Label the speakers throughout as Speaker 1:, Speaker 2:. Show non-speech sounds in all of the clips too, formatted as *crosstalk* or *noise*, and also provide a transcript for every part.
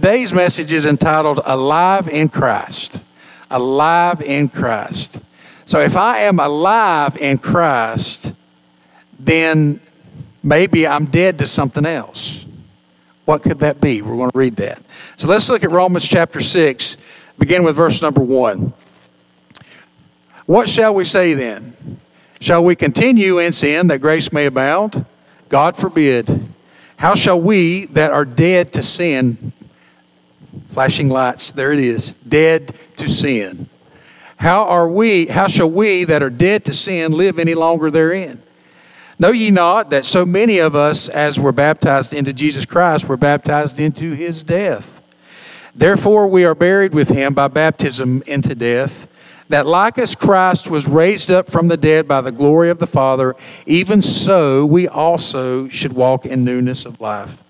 Speaker 1: today's message is entitled Alive in Christ. Alive in Christ. So if I am alive in Christ, then maybe I'm dead to something else. What could that be? We're going to read that. So let's look at Romans chapter 6, begin with verse number 1. What shall we say then? Shall we continue in sin that grace may abound? God forbid. How shall we that are dead to sin, flashing lights, there it is, dead to sin. How are we, how shall we that are dead to sin live any longer therein? Know ye not that so many of us, as were baptized into Jesus Christ, were baptized into his death? Therefore, we are buried with him by baptism into death, that like as Christ was raised up from the dead by the glory of the Father, even so we also should walk in newness of life.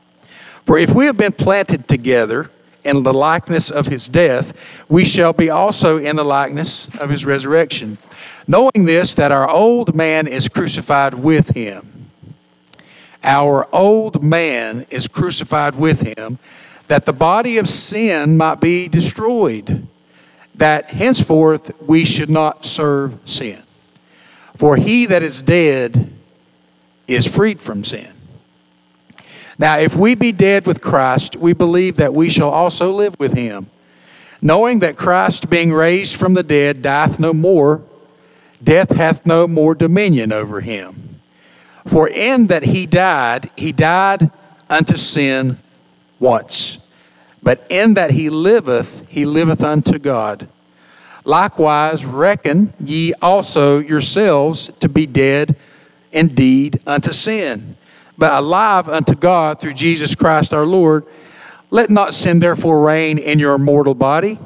Speaker 1: For if we have been planted together in the likeness of his death, we shall be also in the likeness of his resurrection knowing this, that our old man is crucified with him. Our old man is crucified with him, that the body of sin might be destroyed, that henceforth we should not serve sin. For he that is dead is freed from sin. Now, if we be dead with Christ, we believe that we shall also live with him, knowing that Christ, being raised from the dead, dieth no more death hath no more dominion over him. For in that he died, he died unto sin once. But in that he liveth, he liveth unto God. Likewise, reckon ye also yourselves to be dead indeed unto sin, but alive unto God through Jesus Christ our Lord. Let not sin therefore reign in your mortal body,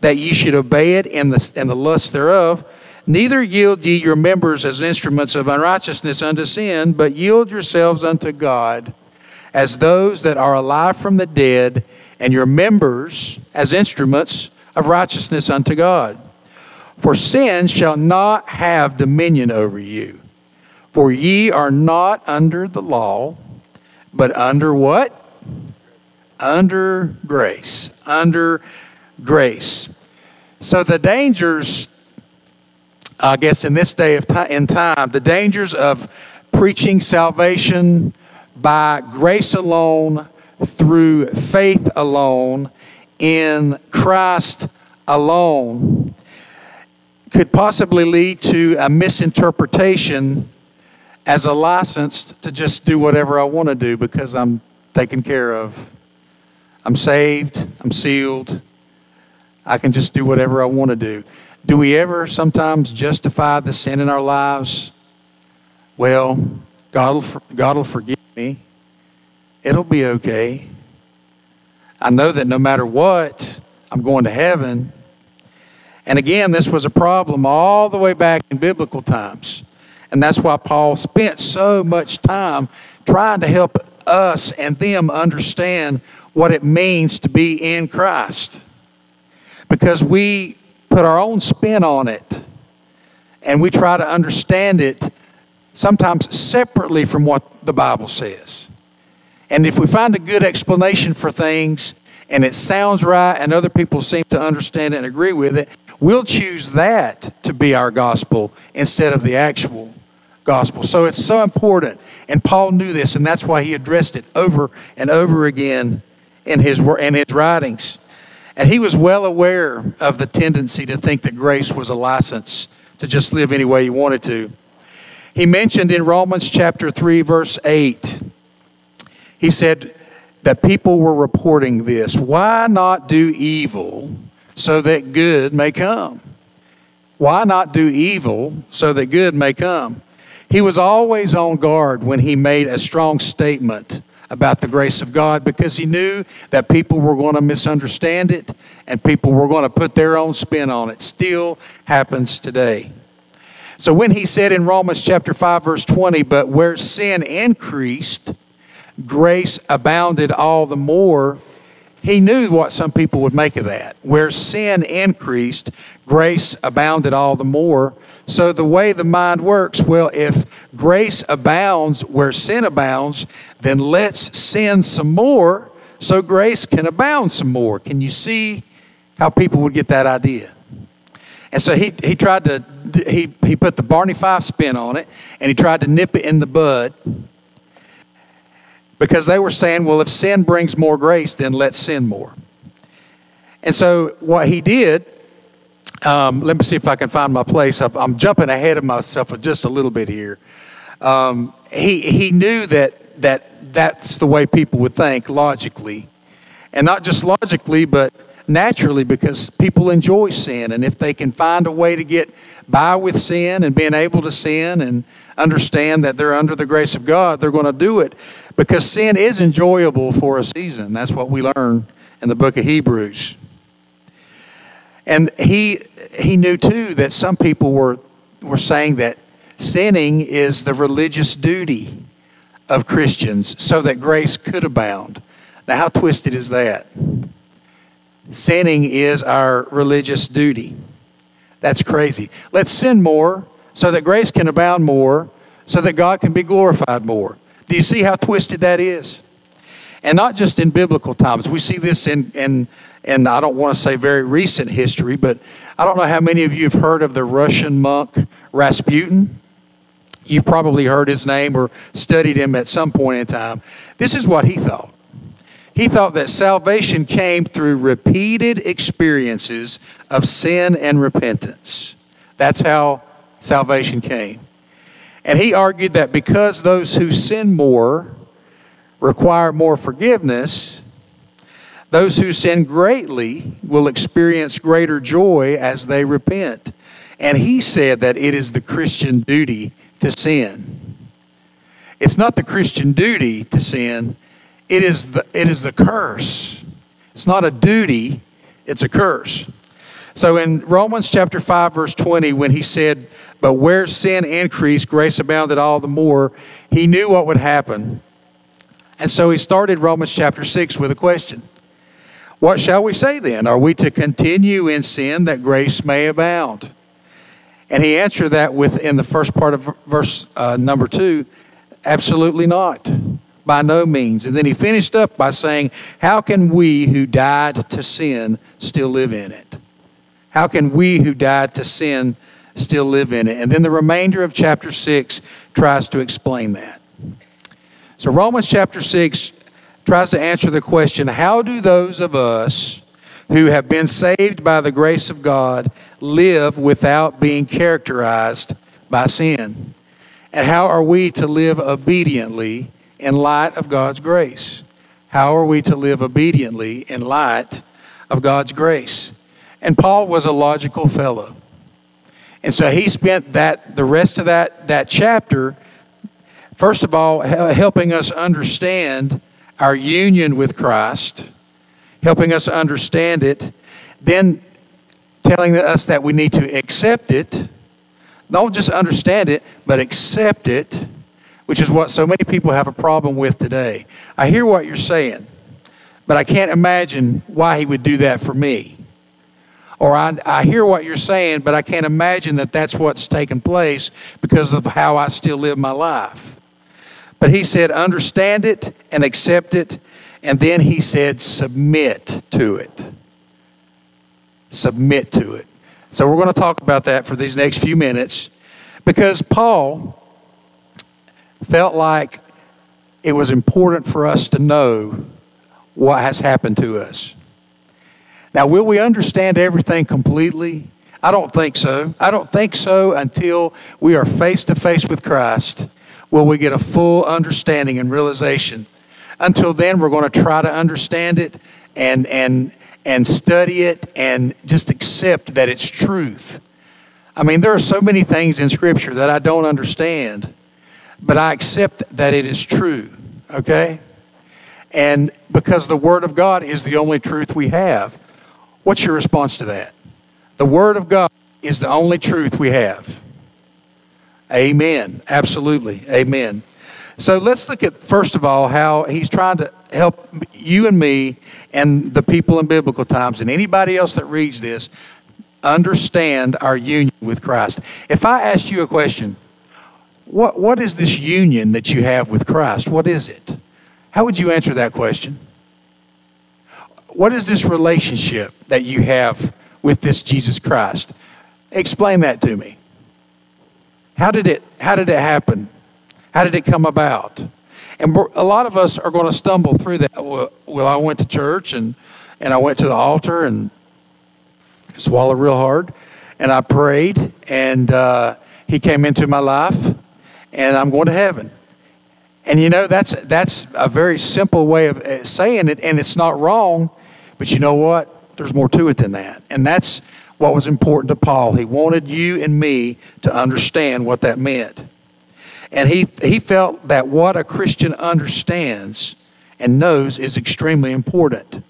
Speaker 1: that ye should obey it in the, in the lust thereof. Neither yield ye your members as instruments of unrighteousness unto sin, but yield yourselves unto God as those that are alive from the dead, and your members as instruments of righteousness unto God. For sin shall not have dominion over you. For ye are not under the law, but under what? Under grace. Under grace. So the dangers I guess in this day of time, in time, the dangers of preaching salvation by grace alone, through faith alone, in Christ alone, could possibly lead to a misinterpretation as a license to just do whatever I want to do because I'm taken care of. I'm saved, I'm sealed, I can just do whatever I want to do. Do we ever sometimes justify the sin in our lives? Well, God will, God will forgive me. It'll be okay. I know that no matter what, I'm going to heaven. And again, this was a problem all the way back in biblical times. And that's why Paul spent so much time trying to help us and them understand what it means to be in Christ. Because we put our own spin on it and we try to understand it sometimes separately from what the Bible says. And if we find a good explanation for things and it sounds right and other people seem to understand and agree with it, we'll choose that to be our gospel instead of the actual gospel. So it's so important. And Paul knew this, and that's why he addressed it over and over again in his, in his writings. And he was well aware of the tendency to think that grace was a license to just live any way you wanted to. He mentioned in Romans chapter 3, verse 8, he said that people were reporting this. Why not do evil so that good may come? Why not do evil so that good may come? He was always on guard when he made a strong statement about the grace of God because he knew that people were going to misunderstand it and people were going to put their own spin on it. Still happens today. So when he said in Romans chapter 5 verse 20, but where sin increased, grace abounded all the more, he knew what some people would make of that. Where sin increased, grace abounded all the more. So, the way the mind works, well, if grace abounds where sin abounds, then let's sin some more so grace can abound some more. Can you see how people would get that idea? And so he, he tried to, he, he put the Barney Fife spin on it, and he tried to nip it in the bud because they were saying, well, if sin brings more grace, then let's sin more. And so what he did, um, let me see if I can find my place. I'm jumping ahead of myself just a little bit here. Um, he, he knew that, that that's the way people would think logically. And not just logically, but naturally because people enjoy sin. And if they can find a way to get by with sin and being able to sin and understand that they're under the grace of God, they're going to do it because sin is enjoyable for a season. That's what we learn in the book of Hebrews. And he, he knew too that some people were, were saying that sinning is the religious duty of Christians so that grace could abound. Now, how twisted is that? Sinning is our religious duty. That's crazy. Let's sin more so that grace can abound more, so that God can be glorified more. Do you see how twisted that is? And not just in biblical times. We see this in, in, in I don't want to say very recent history, but I don't know how many of you have heard of the Russian monk Rasputin. You probably heard his name or studied him at some point in time. This is what he thought. He thought that salvation came through repeated experiences of sin and repentance. That's how salvation came. And he argued that because those who sin more require more forgiveness, those who sin greatly will experience greater joy as they repent. And he said that it is the Christian duty to sin. It's not the Christian duty to sin, it is the, it is the curse. It's not a duty, it's a curse. So in Romans chapter 5, verse 20, when he said, But where sin increased, grace abounded all the more, he knew what would happen. And so he started Romans chapter 6 with a question What shall we say then? Are we to continue in sin that grace may abound? And he answered that with in the first part of verse uh, number 2 Absolutely not. By no means. And then he finished up by saying, How can we who died to sin still live in it? How can we who died to sin still live in it? And then the remainder of chapter 6 tries to explain that. So Romans chapter 6 tries to answer the question How do those of us who have been saved by the grace of God live without being characterized by sin? And how are we to live obediently in light of God's grace? How are we to live obediently in light of God's grace? And Paul was a logical fellow. And so he spent that the rest of that, that chapter, first of all, helping us understand our union with Christ, helping us understand it, then telling us that we need to accept it. Don't just understand it, but accept it which is what so many people have a problem with today. I hear what you're saying, but I can't imagine why he would do that for me. Or I, I hear what you're saying, but I can't imagine that that's what's taken place because of how I still live my life. But he said, understand it and accept it. And then he said, submit to it. Submit to it. So we're going to talk about that for these next few minutes because Paul felt like it was important for us to know what has happened to us. Now, will we understand everything completely? I don't think so. I don't think so until we are face to face with Christ will we get a full understanding and realization. Until then, we're going to try to understand it and, and, and study it and just accept that it's truth. I mean, there are so many things in Scripture that I don't understand but I accept that it is true, okay? And because the Word of God is the only truth we have. What's your response to that? The Word of God is the only truth we have. Amen. Absolutely. Amen. So let's look at, first of all, how he's trying to help you and me and the people in biblical times and anybody else that reads this understand our union with Christ. If I asked you a question, what, what is this union that you have with Christ? What is it? How would you answer that question? what is this relationship that you have with this Jesus Christ? Explain that to me. How did it, how did it happen? How did it come about? And a lot of us are going to stumble through that. Well, I went to church and, and I went to the altar and swallowed real hard and I prayed and uh, he came into my life and I'm going to heaven. And you know, that's, that's a very simple way of uh, saying it, and it's not wrong, but you know what? There's more to it than that. And that's what was important to Paul. He wanted you and me to understand what that meant. And he, he felt that what a Christian understands and knows is extremely important.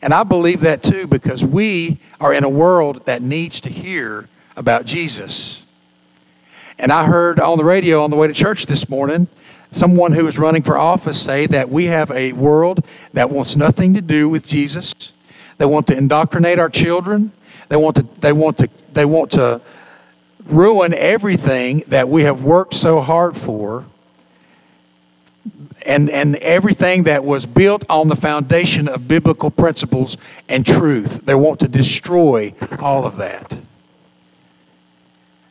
Speaker 1: And I believe that too because we are in a world that needs to hear about Jesus. And I heard on the radio on the way to church this morning someone who is running for office say that we have a world that wants nothing to do with Jesus. They want to indoctrinate our children. They want to they want to they want to ruin everything that we have worked so hard for. And, and everything that was built on the foundation of biblical principles and truth. They want to destroy all of that.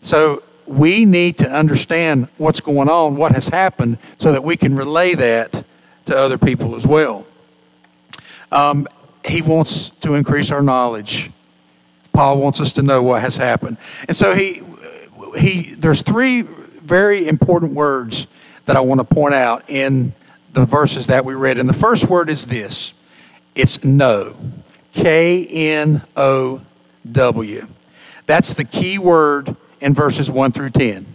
Speaker 1: So we need to understand what's going on, what has happened, so that we can relay that to other people as well. Um, he wants to increase our knowledge. Paul wants us to know what has happened. And so he, he, there's three very important words that I want to point out in the verses that we read. And the first word is this it's know. K N O W. That's the key word in verses 1 through 10.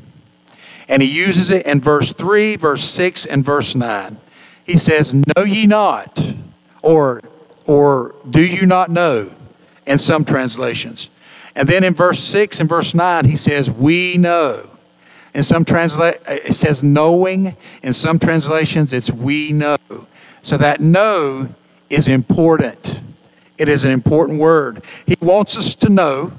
Speaker 1: And he uses it in verse 3, verse 6, and verse 9. He says, Know ye not, or, or do you not know, in some translations. And then in verse 6 and verse 9, he says, We know. In some translate, it says knowing. In some translations, it's we know. So that know is important. It is an important word. He wants us to know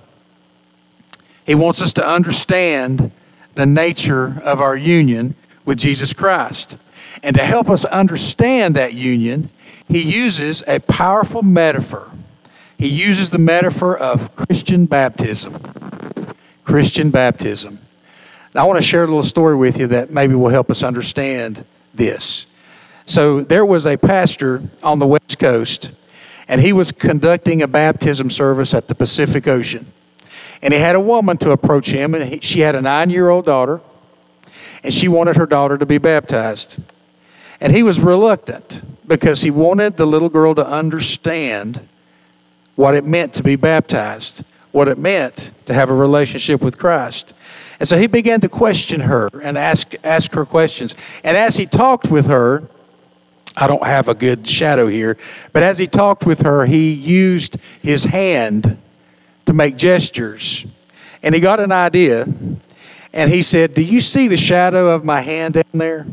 Speaker 1: he wants us to understand the nature of our union with Jesus Christ. And to help us understand that union, he uses a powerful metaphor. He uses the metaphor of Christian baptism. Christian baptism. Now, I want to share a little story with you that maybe will help us understand this. So, there was a pastor on the West Coast, and he was conducting a baptism service at the Pacific Ocean. And he had a woman to approach him, and he, she had a nine year old daughter, and she wanted her daughter to be baptized. And he was reluctant because he wanted the little girl to understand what it meant to be baptized, what it meant to have a relationship with Christ. And so he began to question her and ask, ask her questions. And as he talked with her, I don't have a good shadow here, but as he talked with her, he used his hand to make gestures. And he got an idea and he said, Do you see the shadow of my hand down there?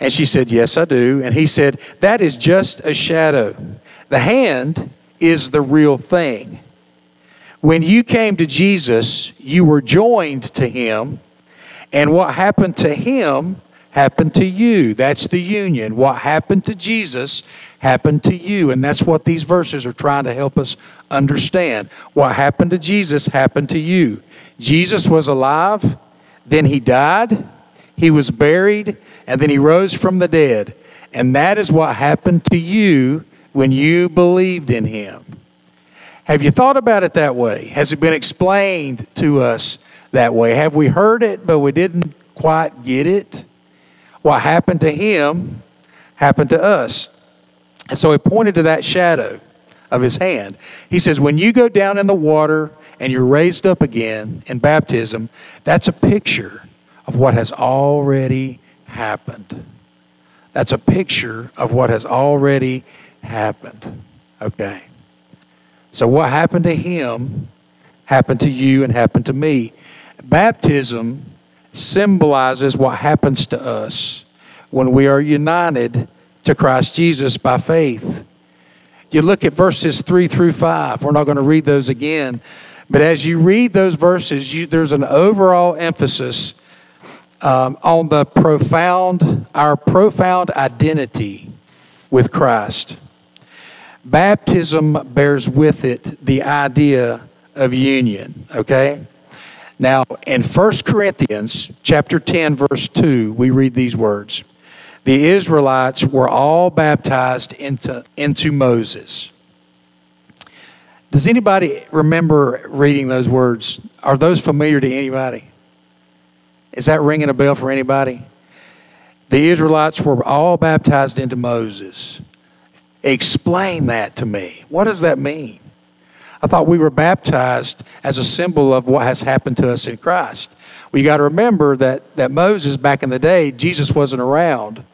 Speaker 1: And she said, Yes, I do. And he said, That is just a shadow. The hand is the real thing. When you came to Jesus, you were joined to him. And what happened to him happened to you. That's the union. What happened to Jesus happened to you. And that's what these verses are trying to help us understand. What happened to Jesus happened to you. Jesus was alive, then he died, he was buried, and then he rose from the dead. And that is what happened to you when you believed in him. Have you thought about it that way? Has it been explained to us that way? Have we heard it, but we didn't quite get it? What happened to him happened to us. And so he pointed to that shadow of his hand. He says, When you go down in the water and you're raised up again in baptism, that's a picture of what has already happened. That's a picture of what has already happened. Okay. So, what happened to him happened to you and happened to me. Baptism symbolizes what happens to us when we are united to Christ Jesus by faith. You look at verses 3 through 5. We're not going to read those again. But as you read those verses, you, there's an overall emphasis um, on the profound, our profound identity with Christ. baptism bears with it the idea of union, okay? Now, in 1 Corinthians chapter 10 verse 2, we read these words. The Israelites were all baptized into, into Moses. Does anybody remember reading those words? Are those familiar to anybody? Is that ringing a bell for anybody? The Israelites were all baptized into Moses. Explain that to me. What does that mean? I thought we were baptized as a symbol of what has happened to us in Christ. You got to remember that, that Moses, back in the day, Jesus wasn't around.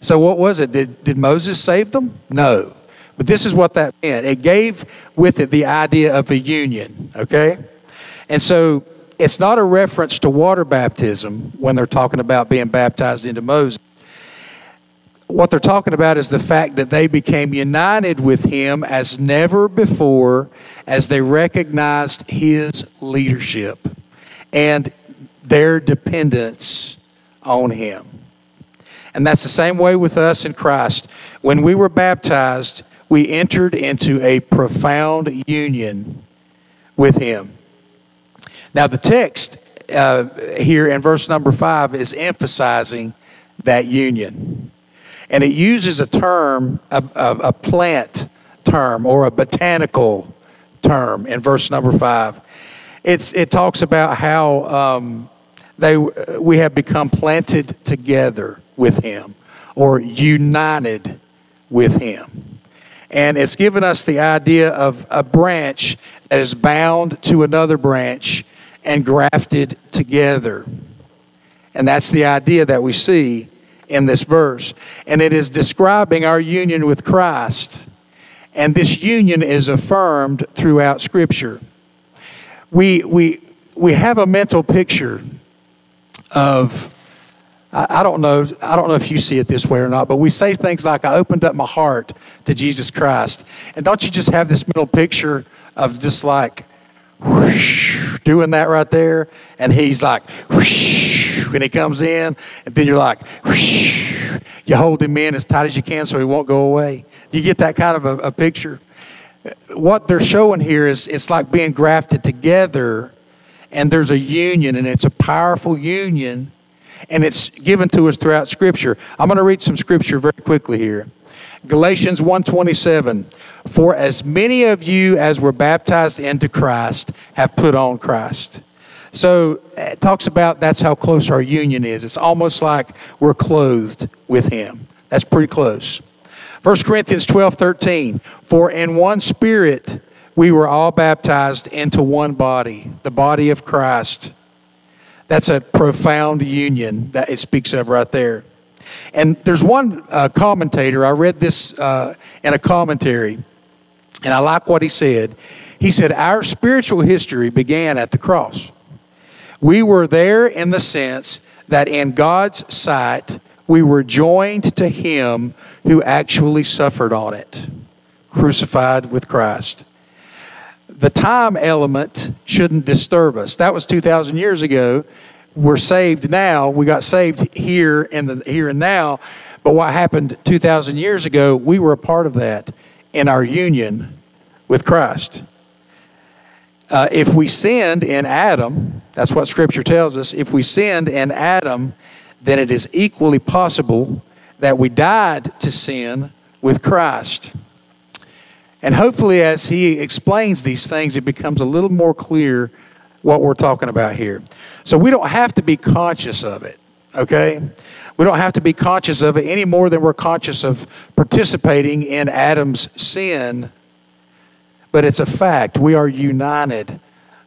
Speaker 1: So, what was it? Did, did Moses save them? No. But this is what that meant it gave with it the idea of a union, okay? And so, it's not a reference to water baptism when they're talking about being baptized into Moses what they're talking about is the fact that they became united with him as never before as they recognized his leadership and their dependence on him. And that's the same way with us in Christ. When we were baptized, we entered into a profound union with him. Now, the text uh, here in verse number five is emphasizing that union. And it uses a term, a, a, a plant term or a botanical term in verse number five. It's, it talks about how um, they, we have become planted together with Him or united with Him. And it's given us the idea of a branch that is bound to another branch and grafted together. And that's the idea that we see in this verse. And it is describing our union with Christ. And this union is affirmed throughout Scripture. We, we, we have a mental picture of, I, don't know, I don't know if you see it this way or not, but we say things like, I opened up my heart to Jesus Christ. And don't you just have this mental picture of just like, whoosh, doing that right there? And he's like, whoosh, *laughs* when he comes in, and then you're like, you hold him in as tight as you can so he won't go away. Do you get that kind of a, a picture? What they're showing here is it's like being grafted together, and there's a union, and it's a powerful union, and it's given to us throughout Scripture. I'm going to read some Scripture very quickly here. Galatians 1:27 For as many of you as were baptized into Christ have put on Christ. So it talks about that's how close our union is. It's almost like we're clothed with him. That's pretty close. 1 Corinthians 12 13. For in one spirit we were all baptized into one body, the body of Christ. That's a profound union that it speaks of right there. And there's one uh, commentator, I read this uh, in a commentary, and I like what he said. He said, Our spiritual history began at the cross. We were there in the sense that in God's sight, we were joined to Him who actually suffered on it, crucified with Christ. The time element shouldn't disturb us. That was 2,000 years ago. We're saved now. We got saved here in the here and now. But what happened 2,000 years ago, we were a part of that in our union with Christ. Uh, if we sinned in Adam, that's what Scripture tells us. If we sinned in Adam, then it is equally possible that we died to sin with Christ. And hopefully, as he explains these things, it becomes a little more clear what we're talking about here. So we don't have to be conscious of it, okay? We don't have to be conscious of it any more than we're conscious of participating in Adam's sin but it's a fact. We are united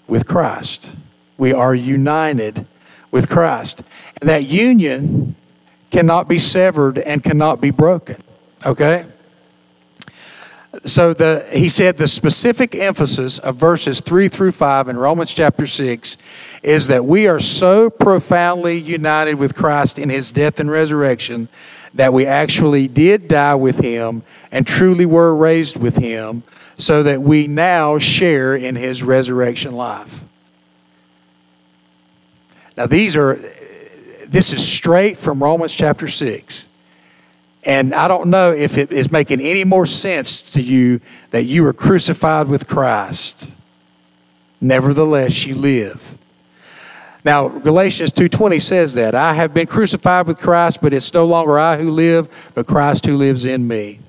Speaker 1: with Christ. We are united with Christ. And that union cannot be severed and cannot be broken. Okay? So the he said the specific emphasis of verses 3 through 5 in Romans chapter 6 is that we are so profoundly united with Christ in his death and resurrection that we actually did die with him and truly were raised with him so that we now share in his resurrection life. Now, these are, this is straight from Romans chapter 6. And I don't know if it is making any more sense to you that you were crucified with Christ. Nevertheless, you live. Now, Galatians 2:20 says that I have been crucified with Christ, but it's no longer I who live, but Christ who lives in me.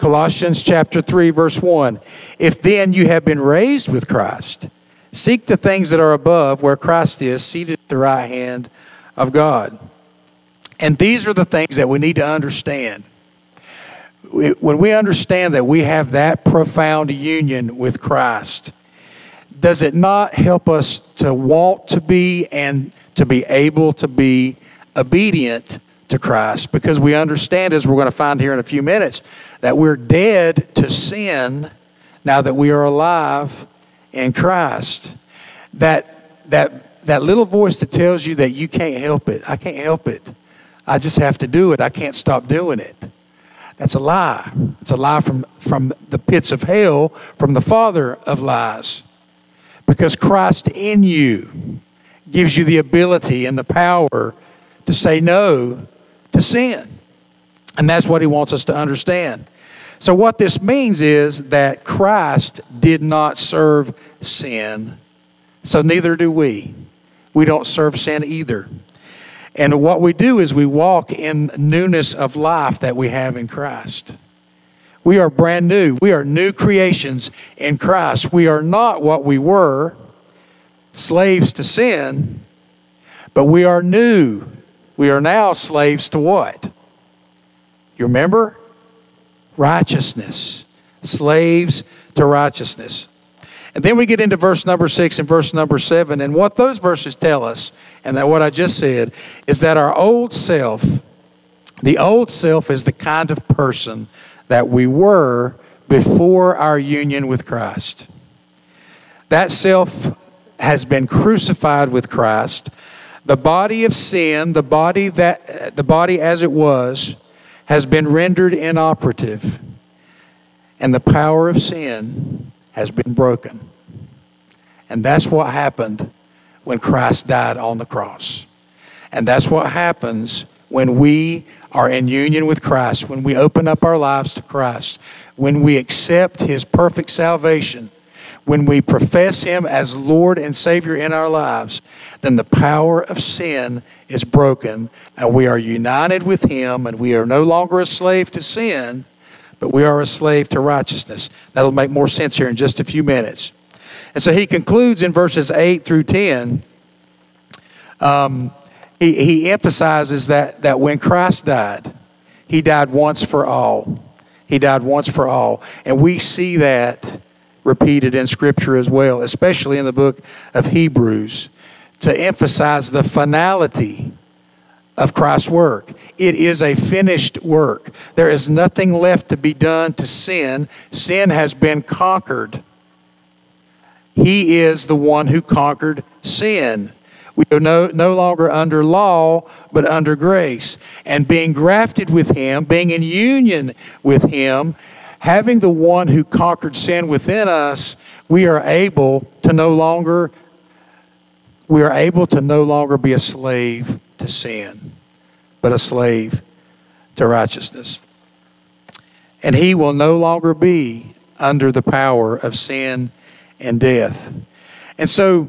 Speaker 1: Colossians chapter 3 verse 1. If then you have been raised with Christ, seek the things that are above where Christ is seated at the right hand of God. And these are the things that we need to understand. When we understand that we have that profound union with Christ, does it not help us to want to be and to be able to be obedient to Christ? Because we understand, as we're going to find here in a few minutes, that we're dead to sin now that we are alive in Christ. That, that, that little voice that tells you that you can't help it, I can't help it. I just have to do it. I can't stop doing it. That's a lie. It's a lie from, from the pits of hell, from the father of lies. Because Christ in you gives you the ability and the power to say no to sin. And that's what he wants us to understand. So, what this means is that Christ did not serve sin, so neither do we. We don't serve sin either. And what we do is we walk in newness of life that we have in Christ. We are brand new. We are new creations in Christ. We are not what we were, slaves to sin, but we are new. We are now slaves to what? You remember? Righteousness. Slaves to righteousness. And then we get into verse number six and verse number seven. And what those verses tell us, and that what I just said, is that our old self, the old self is the kind of person that we were before our union with Christ. That self has been crucified with Christ. The body of sin, the body that the body as it was, has been rendered inoperative. And the power of sin has been broken. And that's what happened when Christ died on the cross. And that's what happens when we are in union with Christ, when we open up our lives to Christ, when we accept His perfect salvation, when we profess Him as Lord and Savior in our lives, then the power of sin is broken and we are united with Him and we are no longer a slave to sin, but we are a slave to righteousness. That'll make more sense here in just a few minutes. And so he concludes in verses 8 through 10. Um, he, he emphasizes that, that when Christ died, he died once for all. He died once for all. And we see that repeated in Scripture as well, especially in the book of Hebrews, to emphasize the finality of Christ's work. It is a finished work. There is nothing left to be done to sin. Sin has been conquered. He is the one who conquered sin. We are no, no longer under law, but under grace. And being grafted with Him, being in union with Him, having the one who conquered sin within us, we are able to no longer we are able to no longer be a slave to sin, but a slave to righteousness. And he will no longer be under the power of sin and death. And so,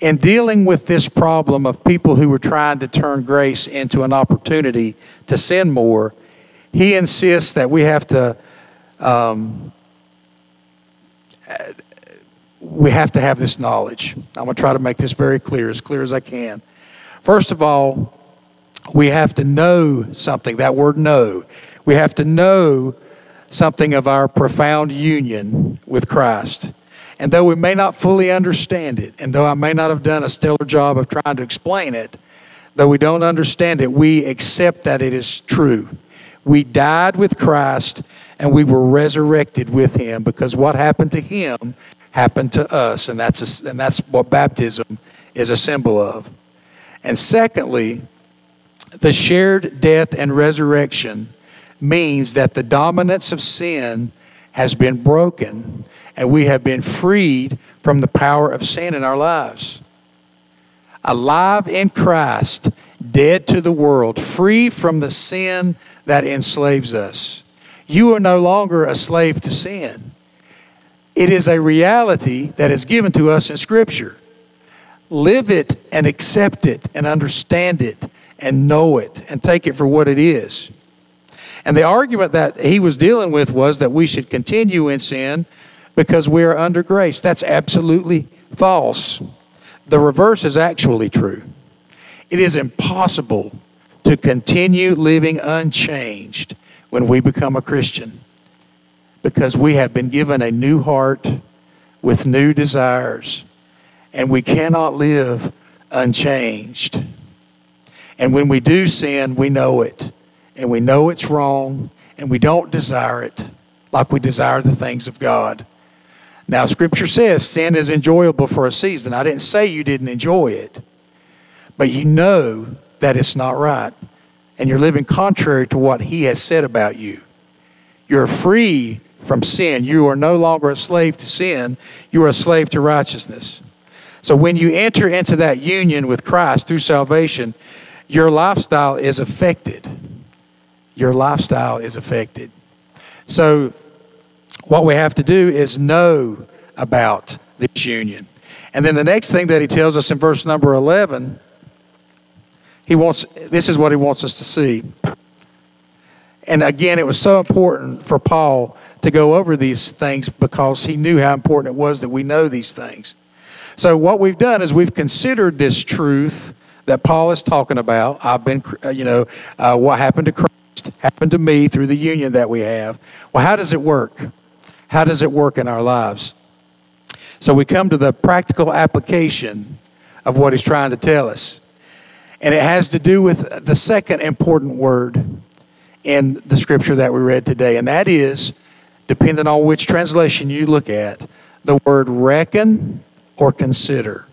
Speaker 1: in dealing with this problem of people who were trying to turn grace into an opportunity to sin more, he insists that we have to um, we have to have this knowledge. I'm going to try to make this very clear, as clear as I can. First of all, we have to know something. That word know. We have to know something of our profound union with Christ. And though we may not fully understand it, and though I may not have done a stellar job of trying to explain it, though we don't understand it, we accept that it is true. We died with Christ and we were resurrected with him because what happened to him happened to us, and that's, a, and that's what baptism is a symbol of. And secondly, the shared death and resurrection means that the dominance of sin has been broken and we have been freed from the power of sin in our lives. Alive in Christ dead to the world, free from the sin that enslaves us. You are no longer a slave to sin. It is a reality that is given to us in Scripture. Live it and accept it and understand it and know it and take it for what it is. And the argument that he was dealing with was that we should continue in sin because we are under grace. That's absolutely false. The reverse is actually true. It is impossible to continue living unchanged when we become a Christian because we have been given a new heart with new desires, and we cannot live unchanged. And when we do sin, we know it, and we know it's wrong, and we don't desire it like we desire the things of God. Now, Scripture says sin is enjoyable for a season. I didn't say you didn't enjoy it, but you know that it's not right, and you're living contrary to what He has said about you. You're free from sin. You are no longer a slave to sin, you are a slave to righteousness. So when you enter into that union with Christ through salvation, your lifestyle is affected. Your lifestyle is affected. So, what we have to do is know about this union. And then the next thing that he tells us in verse number 11, he wants this is what he wants us to see. And again, it was so important for Paul to go over these things because he knew how important it was that we know these things. So, what we've done is we've considered this truth that Paul is talking about. I've been, uh, you know, uh, what happened to Christ happened to me through the union that we have. Well, how does it work? How does it work in our lives? So, we come to the practical application of what he's trying to tell us. And it has to do with the second important word in the scripture that we read today, and that is, depending on which translation you look at, the word reckon or consider.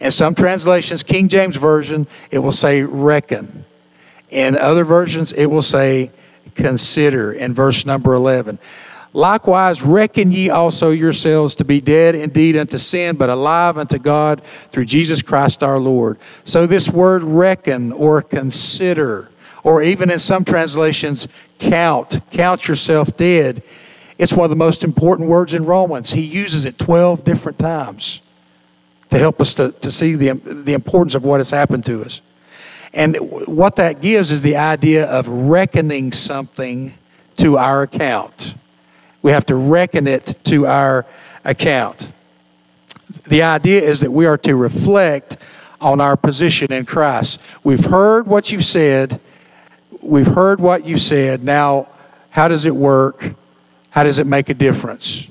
Speaker 1: In some translations, King James Version, it will say reckon. In other versions, it will say consider in verse number 11. Likewise, reckon ye also yourselves to be dead indeed unto sin, but alive unto God through Jesus Christ our Lord. So, this word reckon or consider or even in some translations, count, count yourself dead. It's one of the most important words in Romans. He uses it 12 different times to help us to, to see the, the importance of what has happened to us. And what that gives is the idea of reckoning something to our account. We have to reckon it to our account. The idea is that we are to reflect on our position in Christ. We've heard what you've said, we've heard what you've said. Now, how does it work? How does it make a difference?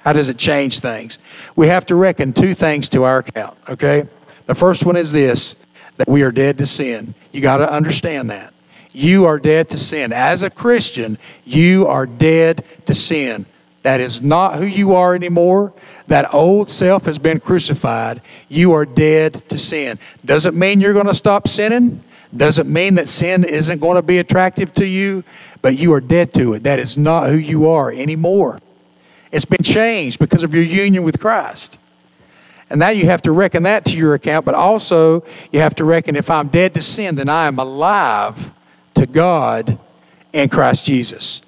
Speaker 1: How does it change things? We have to reckon two things to our account, okay? The first one is this that we are dead to sin. You got to understand that. You are dead to sin. As a Christian, you are dead to sin. That is not who you are anymore. That old self has been crucified. You are dead to sin. Doesn't mean you're going to stop sinning. Doesn't mean that sin isn't going to be attractive to you, but you are dead to it. That is not who you are anymore. It's been changed because of your union with Christ. And now you have to reckon that to your account, but also you have to reckon if I'm dead to sin, then I am alive to God in Christ Jesus.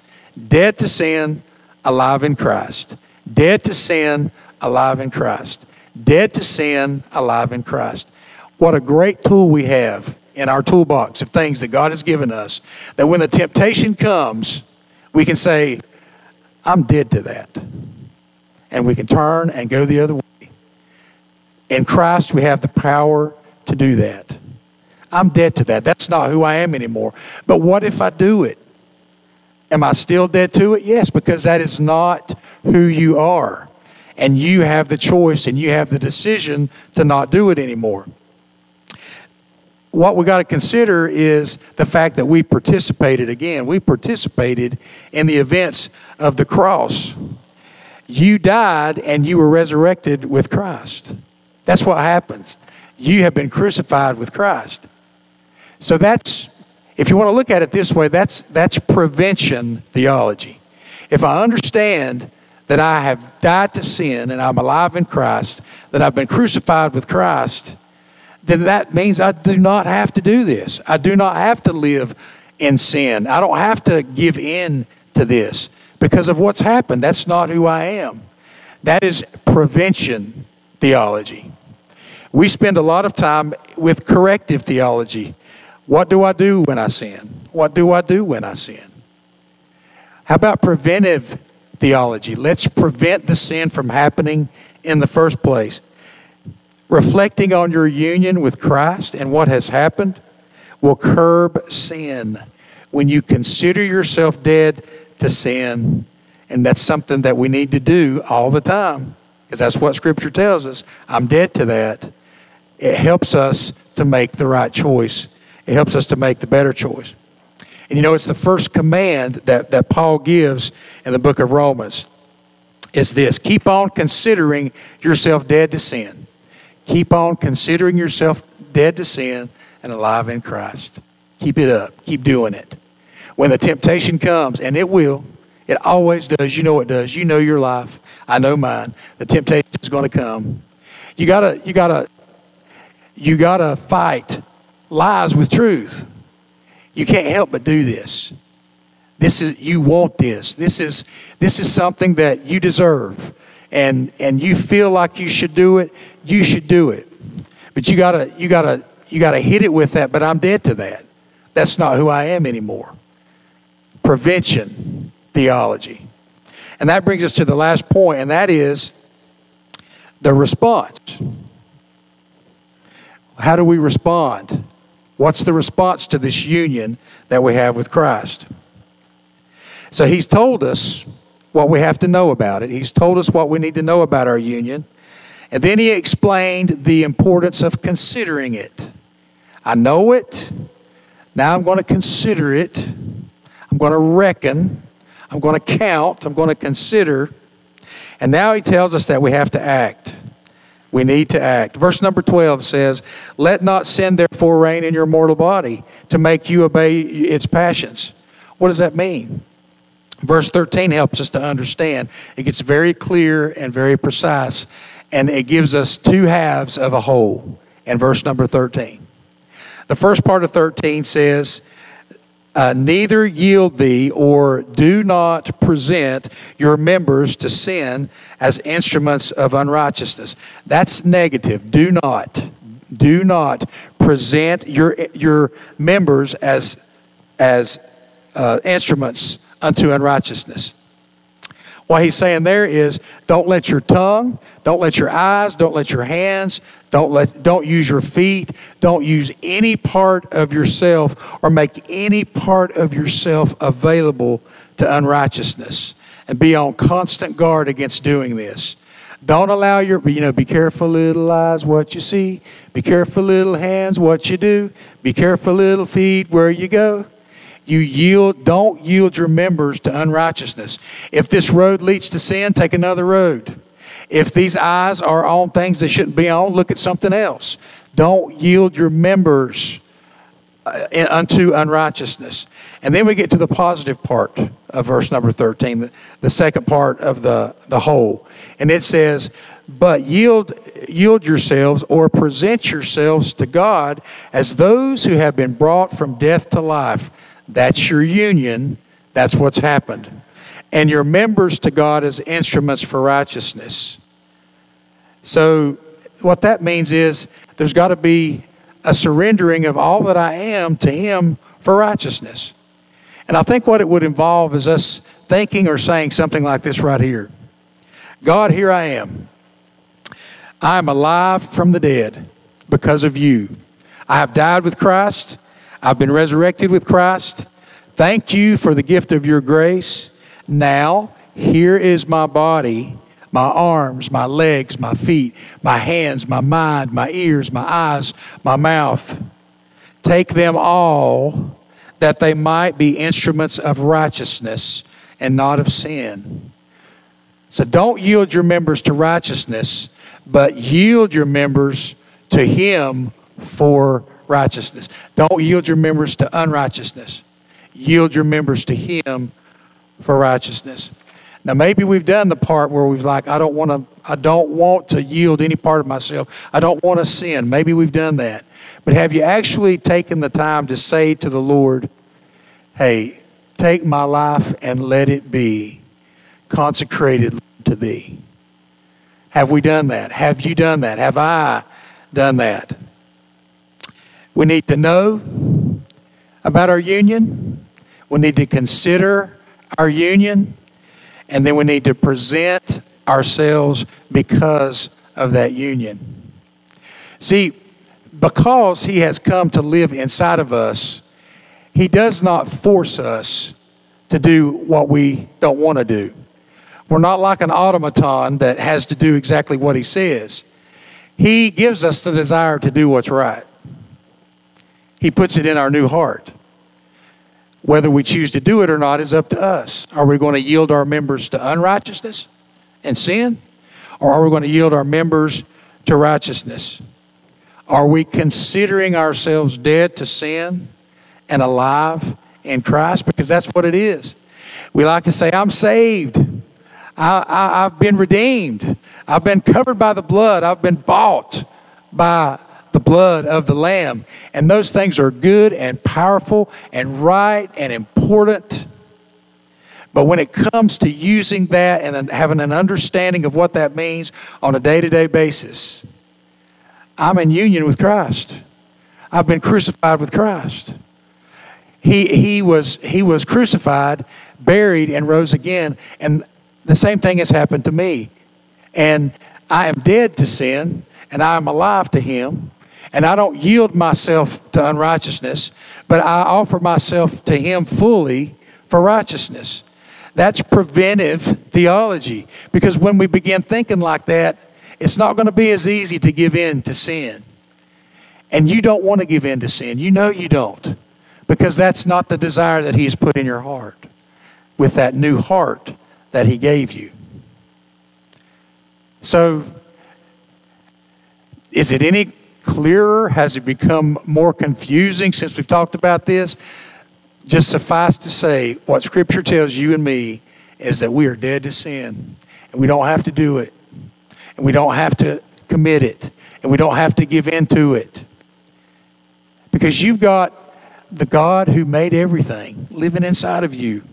Speaker 1: Dead to sin, alive in Christ. Dead to sin, alive in Christ. Dead to sin, alive in Christ. What a great tool we have in our toolbox of things that God has given us that when the temptation comes, we can say, I'm dead to that. And we can turn and go the other way. In Christ, we have the power to do that. I'm dead to that. That's not who I am anymore. But what if I do it? Am I still dead to it? Yes, because that is not who you are. And you have the choice and you have the decision to not do it anymore what we got to consider is the fact that we participated again. We participated in the events of the cross. You died and you were resurrected with Christ. That's what happens. You have been crucified with Christ. So that's, if you want to look at it this way, that's, that's prevention theology. If I understand that I have died to sin and I'm alive in Christ, that I've been crucified with Christ, then that means I do not have to do this. I do not have to live in sin. I don't have to give in to this because of what's happened. That's not who I am. That is prevention theology. We spend a lot of time with corrective theology. What do I do when I sin? What do I do when I sin? How about preventive theology? Let's prevent the sin from happening in the first place. Reflecting on your union with Christ and what has happened will curb sin. When you consider yourself dead to sin, and that's something that we need to do all the time because that's what Scripture tells us. I'm dead to that. It helps us to make the right choice, it helps us to make the better choice. And you know, it's the first command that, that Paul gives in the book of Romans is this keep on considering yourself dead to sin. Keep on considering yourself dead to sin and alive in Christ. Keep it up. Keep doing it. When the temptation comes, and it will, it always does. You know it does. You know your life. I know mine. The temptation is going to come. You gotta, you gotta, you gotta fight lies with truth. You can't help but do this. This is you want this. This is this is something that you deserve. And and you feel like you should do it, you should do it. But you gotta you gotta you gotta hit it with that, but I'm dead to that. That's not who I am anymore. Prevention theology. And that brings us to the last point, and that is the response. How do we respond? What's the response to this union that we have with Christ? So he's told us what we have to know about it. He's told us what we need to know about our union. And then he explained the importance of considering it. I know it. Now I'm going to consider it. I'm going to reckon. I'm going to count, I'm going to consider. And now he tells us that we have to act. We need to act. Verse number 12 says, Let not sin therefore reign in your mortal body to make you obey its passions. What does that mean? Verse 13 helps us to understand. It gets very clear and very precise, and it gives us two halves of a whole in verse number 13. The first part of 13 says, uh, neither yield thee or do not present your members to sin as instruments of unrighteousness. That's negative. Do not. Do not present your, your members as, as uh, instruments unto unrighteousness. What he's saying there is don't let your tongue, don't let your eyes, don't let your hands, don't let don't use your feet, don't use any part of yourself or make any part of yourself available to unrighteousness. And be on constant guard against doing this. Don't allow your, you know, be careful, little eyes, what you see. Be careful, little hands, what you do. Be careful, little feet, where you go. You yield, don't yield your members to unrighteousness. If this road leads to sin, take another road. If these eyes are on things they shouldn't be on, look at something else. Don't yield your members uh, unto unrighteousness. And then we get to the positive part of verse number 13, the, the second part of the, the whole. And it says, But yield, yield yourselves or present yourselves to God as those who have been brought from death to life that's your union. That's what's happened. And your members to God as instruments for righteousness. So, what that means is there's got to be a surrendering of all that I am to Him for righteousness. And I think what it would involve is us thinking or saying something like this right here God, here I am. I am alive from the dead because of you. I have died with Christ. I've been resurrected with Christ. Thank you for the gift of your grace. Now, here is my body, my arms, my legs, my feet, my hands, my mind, my ears, my eyes, my mouth. Take them all that they might be instruments of righteousness and not of sin. So don't yield your members to righteousness, but yield your members to Him for righteousness. Don't yield your members to unrighteousness. Yield your members to Him for righteousness. Now maybe we've done the part where we've like, I don't want to, I don't want to yield any part of myself. I don't want to sin. Maybe we've done that. But have you actually taken the time to say to the Lord, hey, take my life and let it be consecrated to thee? Have we done that? Have you done that? Have I done that? We need to know about our union. We need to consider our union and then we need to present ourselves because of that union. See, because He has come to live inside of us, He does not force us to do what we don't want to do. We're not like an automaton that has to do exactly what He says. He gives us the desire to do what's right. He puts it in our new heart. Whether we choose to do it or not is up to us. Are we going to yield our members to unrighteousness and sin? Or are we going to yield our members to righteousness? Are we considering ourselves dead to sin and alive in Christ? Because that's what it is. We like to say, I'm saved. I, have been redeemed. I've been covered by the blood. I've been bought by the blood of the Lamb. And those things are good and powerful and right and important. But when it comes to using that and having an understanding of what that means on a day to day basis, I'm in union with Christ. I've been crucified with Christ. He, he, was, he was crucified, buried, and rose again. And the same thing has happened to me. And I am dead to sin, and I am alive to Him and I don't yield myself to unrighteousness, but I offer myself to Him fully for righteousness. That's preventive theology because when we begin thinking like that, it's not going to be as easy to give in to sin. And you don't want to give in to sin. You know you don't because that's not the desire that He's put in your heart with that new heart that He gave you. So, is it any clearer? Has it become more confusing since we've talked about this? Just suffice to say, what Scripture tells you and me is that we are dead to sin, and we don't have to do it, and we don't have to commit it, and we don't have to give in to it. Because you've got the God who made everything living inside of you.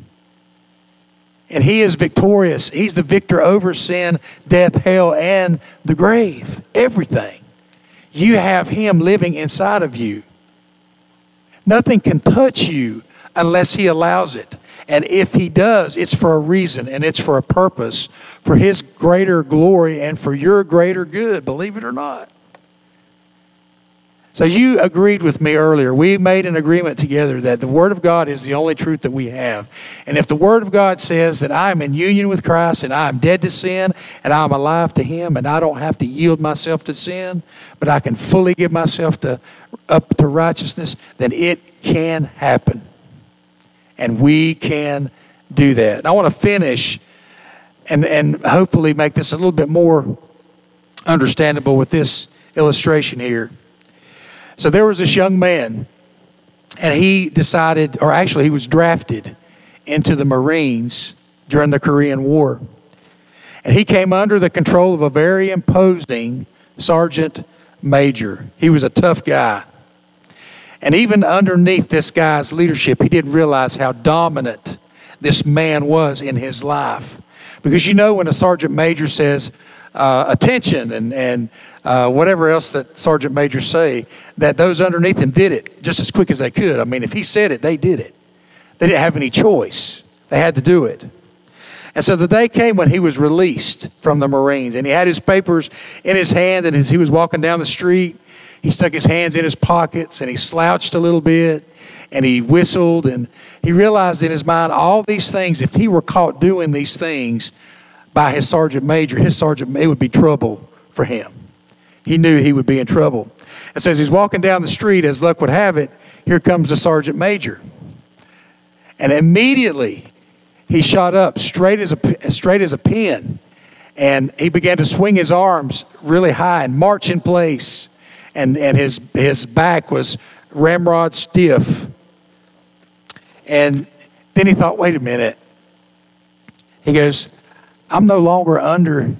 Speaker 1: And He is victorious. He's the victor over sin, death, hell, and the grave. Everything. You have Him living inside of you. Nothing can touch you unless He allows it. And if He does, it's for a reason and it's for a purpose, for His greater glory and for your greater good, believe it or not. So you agreed with me earlier. We made an agreement together that the Word of God is the only truth that we have. And if the Word of God says that I am in union with Christ and I am dead to sin and I'm alive to Him and I don't have to yield myself to sin, but I can fully give myself to, up to righteousness, then it can happen. And we can do that. And I want to finish and, and hopefully make this a little bit more understandable with this illustration here. So there was this young man, and he decided, or actually, he was drafted into the Marines during the Korean War. And he came under the control of a very imposing sergeant major. He was a tough guy. And even underneath this guy's leadership, he didn't realize how dominant this man was in his life. Because you know, when a sergeant major says, uh, attention and, and uh, whatever else that sergeant Major say, that those underneath him did it just as quick as they could. I mean, if he said it, they did it. They didn't have any choice, they had to do it. And so the day came when he was released from the Marines, and he had his papers in his hand, and as he was walking down the street, he stuck his hands in his pockets and he slouched a little bit and he whistled and he realized in his mind all these things if he were caught doing these things by his sergeant major, his sergeant, it would be trouble for him. He knew he would be in trouble. And so as he's walking down the street, as luck would have it, here comes the sergeant major. And immediately he shot up straight as a, straight as a pin. And he began to swing his arms really high and march in place. And, and his, his back was ramrod stiff. And then he thought, wait a minute. He goes, I'm no longer under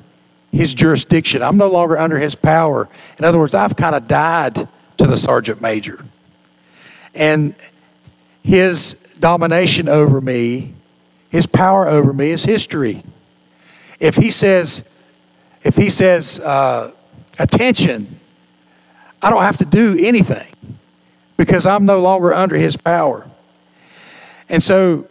Speaker 1: his jurisdiction. I'm no longer under his power. In other words, I've kind of died to the sergeant major. And his domination over me, his power over me is history. If he says, if he says, uh, attention, I don't have to do anything because I'm no longer under his power. And so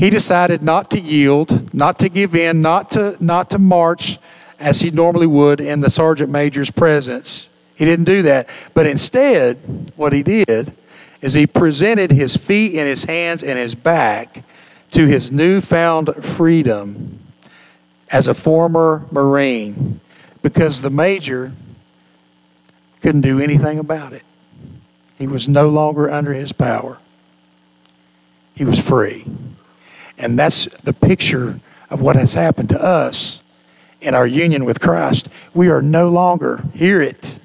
Speaker 1: he decided not to yield, not to give in, not to, not to march as he normally would in the sergeant major's presence. He didn't do that. But instead, what he did is he presented his feet and his hands and his back to his newfound freedom as a former Marine because the major couldn't do anything about it. He was no longer under his power, he was free. And that's the picture of what has happened to us in our union with Christ. We are no longer, hear it,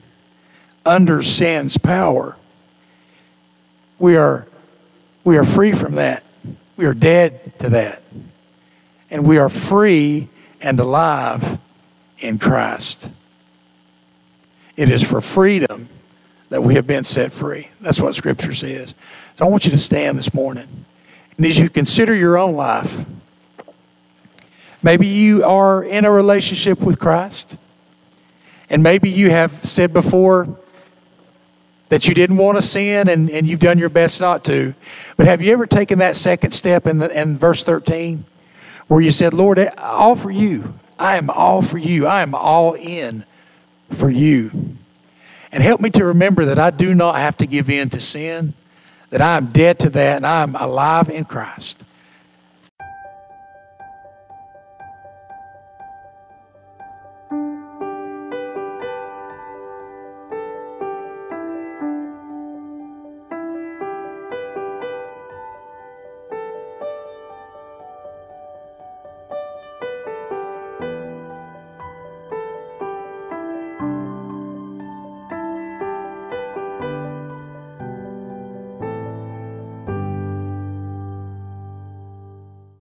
Speaker 1: under sin's power. We are, we are free from that. We are dead to that. And we are free and alive in Christ. It is for freedom that we have been set free. That's what Scripture says. So I want you to stand this morning. And as you consider your own life, maybe you are in a relationship with Christ. And maybe you have said before that you didn't want to sin and, and you've done your best not to. But have you ever taken that second step in, the, in verse 13 where you said, Lord, all for you. I am all for you. I am all in for you. And help me to remember that I do not have to give in to sin, that I am dead to that, and I am alive in Christ.